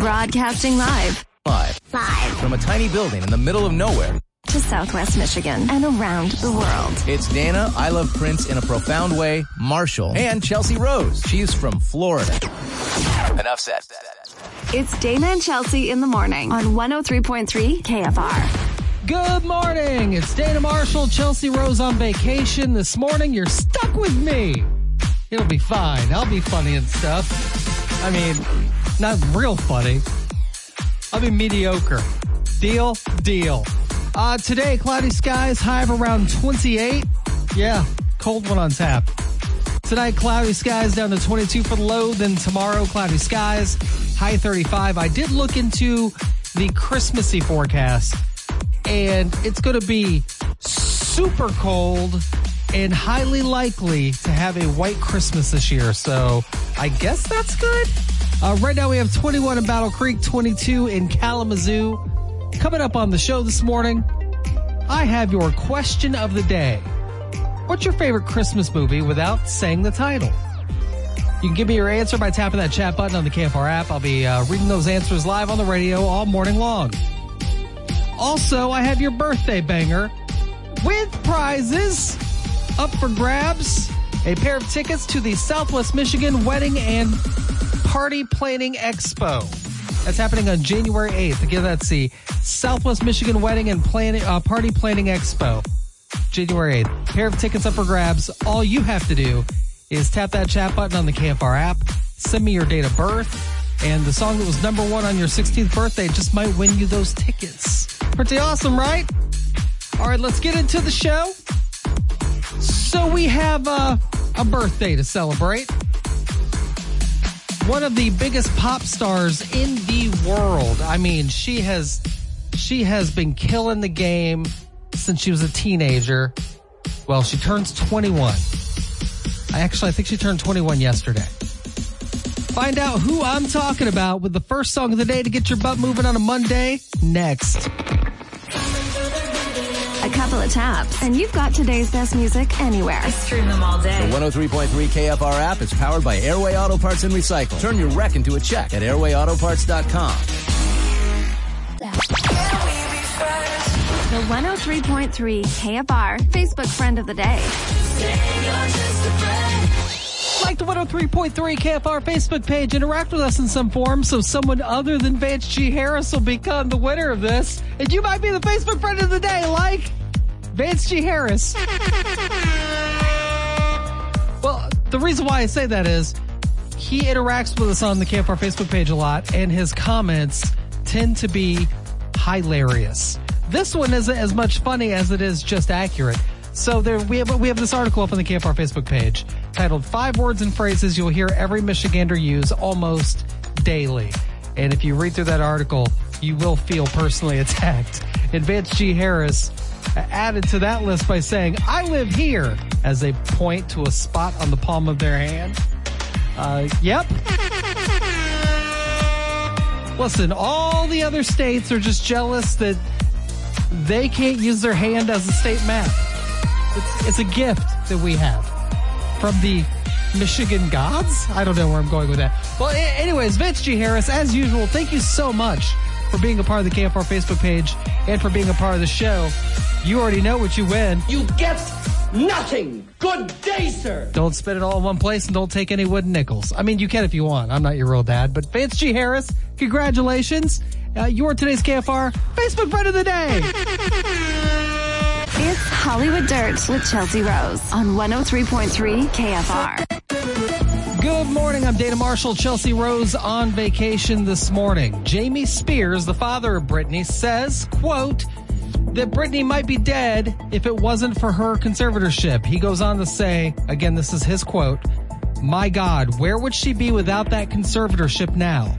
Broadcasting live Live Live from a tiny building in the middle of nowhere. to Southwest Michigan and around the world. It's Dana, I love Prince in a profound way, Marshall, and Chelsea Rose. She's from Florida. Enough said. It's Dana and Chelsea in the morning on 103.3 KFR. Good morning. It's Dana Marshall, Chelsea Rose on vacation. This morning, you're stuck with me. It'll be fine. I'll be funny and stuff. I mean, not real funny. I'll be mediocre. Deal? Deal. Uh, today, cloudy skies, high of around 28. Yeah, cold one on tap. Tonight, cloudy skies down to 22 for the low. Then tomorrow, cloudy skies, high 35. I did look into the Christmassy forecast, and it's going to be super cold and highly likely to have a white Christmas this year. So I guess that's good. Uh, right now, we have 21 in Battle Creek, 22 in Kalamazoo. Coming up on the show this morning, I have your question of the day. What's your favorite Christmas movie without saying the title? You can give me your answer by tapping that chat button on the KFR app. I'll be uh, reading those answers live on the radio all morning long. Also, I have your birthday banger with prizes up for grabs. A pair of tickets to the Southwest Michigan Wedding and Party Planning Expo. That's happening on January 8th. Again, that's the Southwest Michigan Wedding and Planning uh, Party Planning Expo. January 8th. Pair of tickets up for grabs. All you have to do is tap that chat button on the KFR app, send me your date of birth, and the song that was number one on your 16th birthday just might win you those tickets. Pretty awesome, right? All right, let's get into the show. So we have uh, a birthday to celebrate. One of the biggest pop stars in the world. I mean, she has she has been killing the game since she was a teenager. Well, she turns 21. I actually I think she turned 21 yesterday. Find out who I'm talking about with the first song of the day to get your butt moving on a Monday next. A couple of taps, and you've got today's best music anywhere. Stream them all day. The 103.3 KFR app is powered by Airway Auto Parts and Recycle. Turn your wreck into a check at airwayautoparts.com. The 103.3 KFR Facebook friend of the day. Like the 103.3 KFR Facebook page, interact with us in some form so someone other than Vance G. Harris will become the winner of this. And you might be the Facebook friend of the day, like Vance G. Harris. Well, the reason why I say that is he interacts with us on the KFR Facebook page a lot, and his comments tend to be hilarious. This one isn't as much funny as it is just accurate. So there, we have we have this article up on the KFR Facebook page titled Five Words and Phrases You'll Hear Every Michigander Use Almost Daily." And if you read through that article, you will feel personally attacked. And Vance G. Harris added to that list by saying, "I live here," as they point to a spot on the palm of their hand. Uh, yep. Listen, all the other states are just jealous that they can't use their hand as a state map. It's, it's a gift that we have from the Michigan gods. I don't know where I'm going with that. Well, anyways, Vince G. Harris, as usual, thank you so much for being a part of the KFR Facebook page and for being a part of the show. You already know what you win. You get nothing. Good day, sir. Don't spend it all in one place and don't take any wooden nickels. I mean, you can if you want. I'm not your real dad, but Vance G. Harris, congratulations. Uh, you're today's KFR Facebook friend of the day. Hollywood Dirt with Chelsea Rose on 103.3 KFR. Good morning. I'm Dana Marshall. Chelsea Rose on vacation this morning. Jamie Spears, the father of Britney, says, quote, that Britney might be dead if it wasn't for her conservatorship. He goes on to say, again, this is his quote, My God, where would she be without that conservatorship now?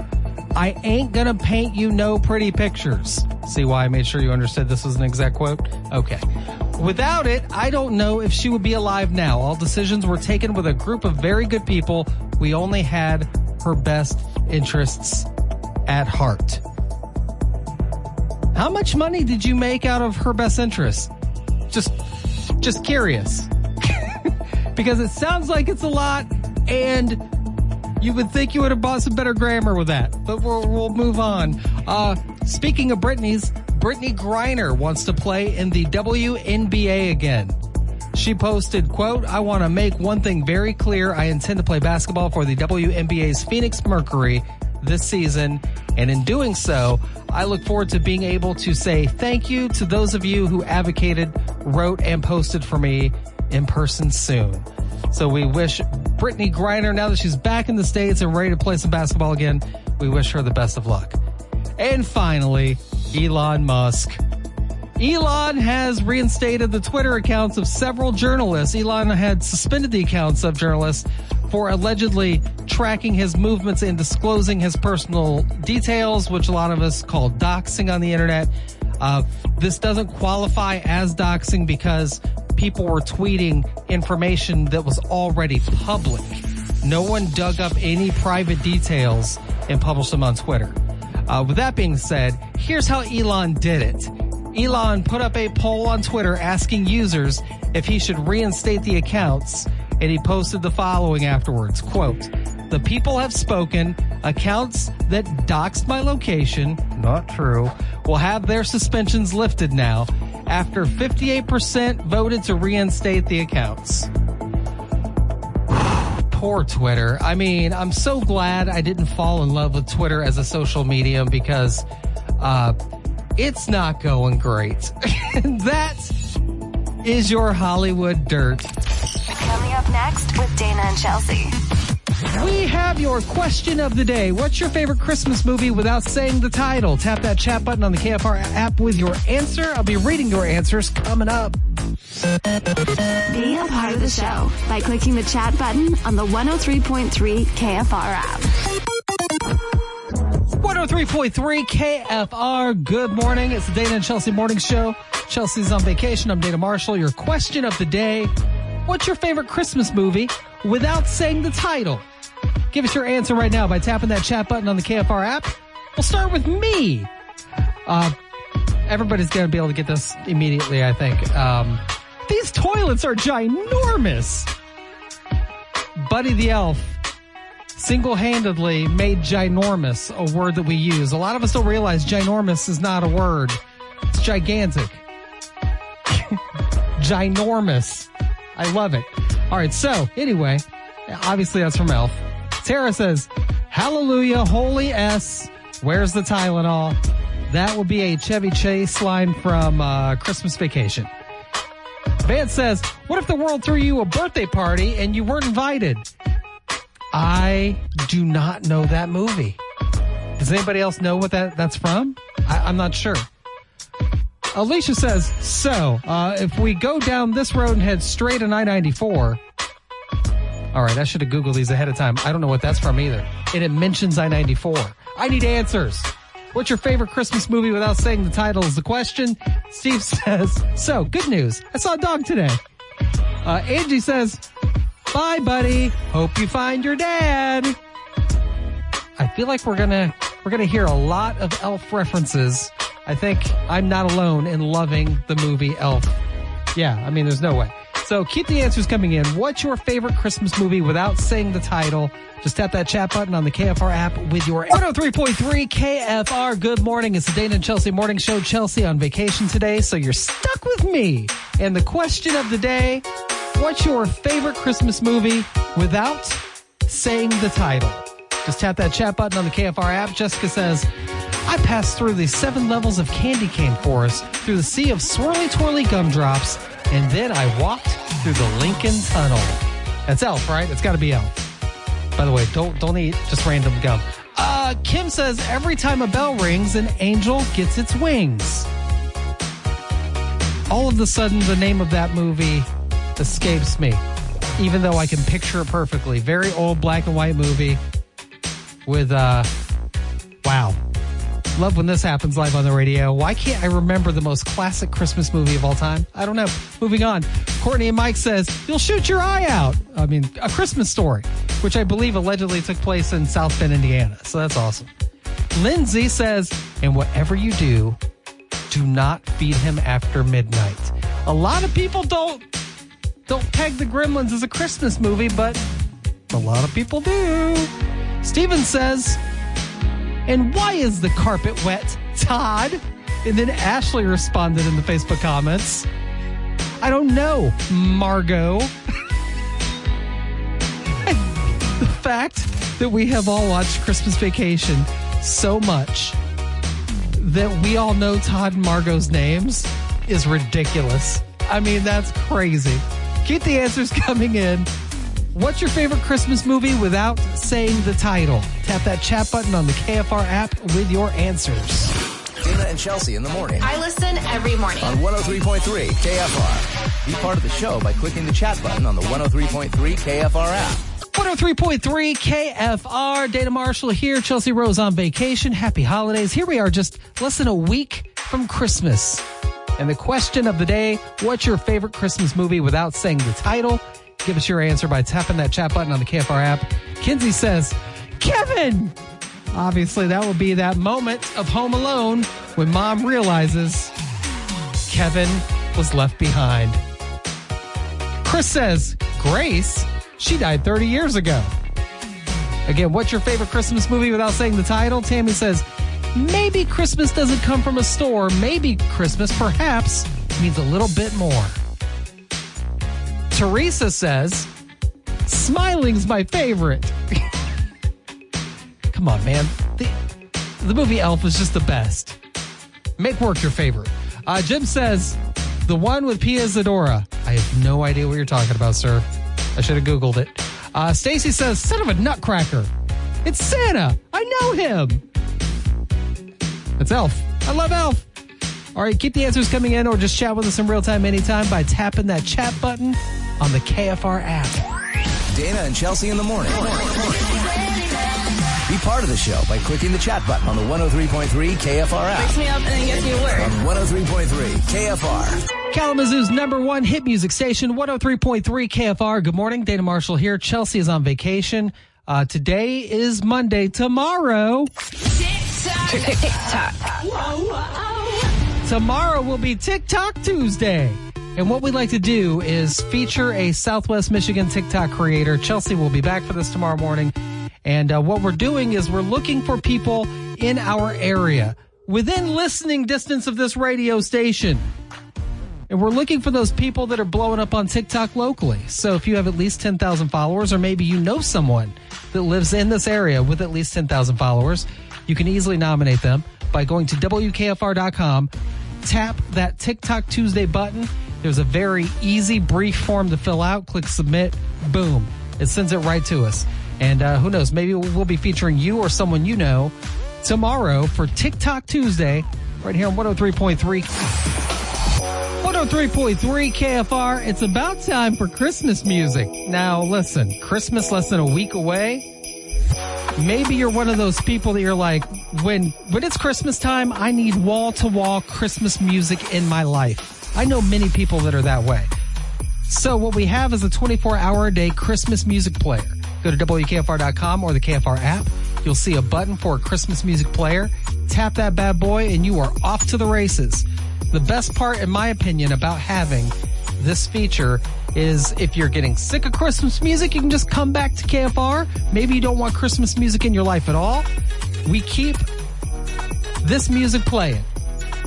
I ain't gonna paint you no pretty pictures. See why I made sure you understood this was an exact quote? Okay. Without it, I don't know if she would be alive now. All decisions were taken with a group of very good people. We only had her best interests at heart. How much money did you make out of her best interests? Just, just curious. because it sounds like it's a lot and You would think you would have bought some better grammar with that, but we'll, we'll move on. Uh, speaking of Britney's, Brittney Griner wants to play in the WNBA again. She posted, quote, I want to make one thing very clear. I intend to play basketball for the WNBA's Phoenix Mercury this season. And in doing so, I look forward to being able to say thank you to those of you who advocated, wrote, and posted for me in person soon. So we wish Brittney Griner, now that she's back in the States and ready to play some basketball again, we wish her the best of luck. And finally, Elon Musk. Elon has reinstated the Twitter accounts of several journalists. Elon had suspended the accounts of journalists for allegedly tracking his movements and disclosing his personal details, which a lot of us call doxing on the internet. Uh, this doesn't qualify as doxing because people were tweeting information that was already public. No one dug up any private details and published them on Twitter. Uh, with that being said, here's how Elon did it. Elon put up a poll on Twitter asking users if he should reinstate the accounts, and he posted the following afterwards, quote, the people have spoken. Accounts that doxed my location, not true, will have their suspensions lifted now after 58% voted to reinstate the accounts. Poor Twitter. I mean, I'm so glad I didn't fall in love with Twitter as a social medium because uh, it's not going great. that is your Hollywood dirt. Coming up next with Dana and Chelsea. We have your question of the day. What's your favorite Christmas movie without saying the title? Tap that chat button on the KFR app with your answer. I'll be reading your answers coming up. Be a part of the show by clicking the chat button on the 103.3 KFR app. 103.3 KFR. Good morning. It's the Dana and Chelsea Morning Show. Chelsea's on vacation. I'm Dana Marshall. Your question of the day. What's your favorite Christmas movie without saying the title? Give us your answer right now by tapping that chat button on the KFR app. We'll start with me. Uh, everybody's going to be able to get this immediately, I think. Um, these toilets are ginormous. Buddy the Elf single handedly made ginormous a word that we use. A lot of us don't realize ginormous is not a word, it's gigantic. ginormous. I love it. All right, so anyway, obviously that's from Elf. Tara says, Hallelujah, holy S. Where's the Tylenol? That would be a Chevy Chase line from uh, Christmas Vacation. Vance says, What if the world threw you a birthday party and you weren't invited? I do not know that movie. Does anybody else know what that, that's from? I, am not sure. Alicia says, So, uh, if we go down this road and head straight to I 94, all right, I should have Googled these ahead of time. I don't know what that's from either. And it mentions I 94. I need answers. What's your favorite Christmas movie without saying the title is the question? Steve says, so good news. I saw a dog today. Uh, Angie says, bye buddy. Hope you find your dad. I feel like we're gonna, we're gonna hear a lot of elf references. I think I'm not alone in loving the movie Elf. Yeah, I mean, there's no way. So keep the answers coming in. What's your favorite Christmas movie without saying the title? Just tap that chat button on the KFR app with your 103.3 KFR. Good morning. It's the Dana and Chelsea Morning Show. Chelsea on vacation today, so you're stuck with me. And the question of the day, what's your favorite Christmas movie without saying the title? Just tap that chat button on the KFR app. Jessica says, I passed through the seven levels of candy cane forest, through the sea of swirly twirly gumdrops, and then I walked through the Lincoln Tunnel. That's Elf, right? It's got to be Elf. By the way, don't don't eat just random gum. Uh, Kim says every time a bell rings, an angel gets its wings. All of a sudden, the name of that movie escapes me, even though I can picture it perfectly. Very old black and white movie with uh, wow, Love when this happens live on the radio. Why can't I remember the most classic Christmas movie of all time? I don't know. Moving on. Courtney and Mike says, You'll shoot your eye out. I mean, a Christmas story, which I believe allegedly took place in South Bend, Indiana. So that's awesome. Lindsay says, And whatever you do, do not feed him after midnight. A lot of people don't don't peg the Gremlins as a Christmas movie, but a lot of people do. Steven says, and why is the carpet wet, Todd? And then Ashley responded in the Facebook comments, I don't know, Margot. the fact that we have all watched Christmas Vacation so much that we all know Todd and Margot's names is ridiculous. I mean, that's crazy. Keep the answers coming in. What's your favorite Christmas movie without saying the title? Tap that chat button on the KFR app with your answers. Dana and Chelsea in the morning I listen every morning. on 103.3 KFR. Be part of the show by clicking the chat button on the 103.3 KFR app. 103.3 KFR. Dana Marshall here. Chelsea Rose on vacation. Happy holidays. Here we are just less than a week from Christmas. And the question of the day, what's your favorite Christmas movie without saying the title? Give us your answer by tapping that chat button on the KFR app. Kinsey says, Kevin! Obviously, that will be that moment of Home Alone when mom realizes Kevin was left behind. Chris says, Grace? She died 30 years ago. Again, what's your favorite Christmas movie without saying the title? Tammy says, maybe Christmas doesn't come from a store. Maybe Christmas, perhaps, means a little bit more. Teresa says, smiling's my favorite. Come on, man. The, the movie Elf is just the best. Make work your favorite. Uh, Jim says, the one with Pia Zadora. I have no idea what you're talking about, sir. I should have Googled it. Uh, Stacy says, son of a nutcracker. It's Santa. I know him. It's Elf. I love Elf. All right, keep the answers coming in or just chat with us in real time anytime by tapping that chat button on the KFR app. Dana and Chelsea in the morning. Be part of the show by clicking the chat button on the 103.3 KFR app. Wakes me up and then gets me to work. On 103.3 KFR. Kalamazoo's number one hit music station, 103.3 KFR. Good morning. Dana Marshall here. Chelsea is on vacation. Uh, today is Monday. Tomorrow, tomorrow will be TikTok Tuesday. And what we'd like to do is feature a Southwest Michigan TikTok creator. Chelsea will be back for this tomorrow morning. And uh, what we're doing is we're looking for people in our area within listening distance of this radio station. And we're looking for those people that are blowing up on TikTok locally. So if you have at least 10,000 followers, or maybe you know someone that lives in this area with at least 10,000 followers, you can easily nominate them by going to WKFR.com, tap that TikTok Tuesday button. There's a very easy, brief form to fill out. Click submit. Boom. It sends it right to us. And uh, who knows, maybe we'll be featuring you or someone you know tomorrow for TikTok Tuesday right here on 103.3 103.3 KFR. It's about time for Christmas music. Now, listen, Christmas less than a week away. Maybe you're one of those people that you're like, when when it's Christmas time, I need wall to wall Christmas music in my life. I know many people that are that way. So what we have is a 24 hour a day Christmas music player. Go to WKFR.com or the KFR app. You'll see a button for a Christmas music player. Tap that bad boy and you are off to the races. The best part, in my opinion, about having this feature is if you're getting sick of Christmas music, you can just come back to KFR. Maybe you don't want Christmas music in your life at all. We keep this music playing.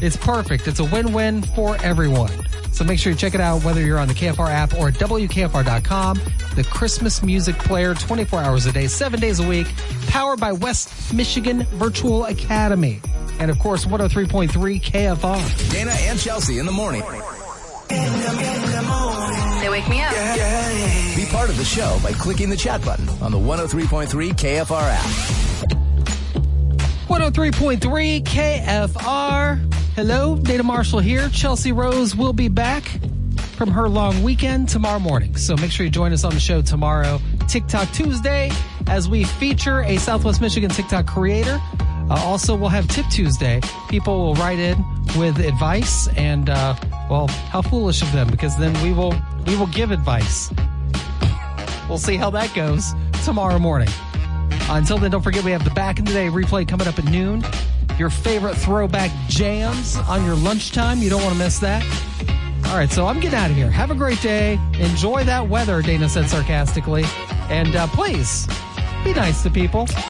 It's perfect. It's a win-win for everyone. So make sure you check it out whether you're on the KFR app or at WKFR.com. The Christmas music player 24 hours a day, seven days a week, powered by West Michigan Virtual Academy. And of course, 103.3 KFR. Dana and Chelsea in the morning. They wake me up. Be part of the show by clicking the chat button on the 103.3 KFR app. 103.3 KFR. Hello, Dana Marshall here. Chelsea Rose will be back from her long weekend tomorrow morning. So make sure you join us on the show tomorrow, TikTok Tuesday, as we feature a Southwest Michigan TikTok creator. Uh, also, we'll have Tip Tuesday. People will write in with advice and, uh, well, how foolish of them because then we will we will give advice. We'll see how that goes tomorrow morning. Until then, don't forget we have the Back in the Day replay coming up at noon. Your favorite throwback jams on your lunchtime. You don't want to miss that. All right, so I'm getting out of here. Have a great day. Enjoy that weather, Dana said sarcastically. And uh, please be nice to people.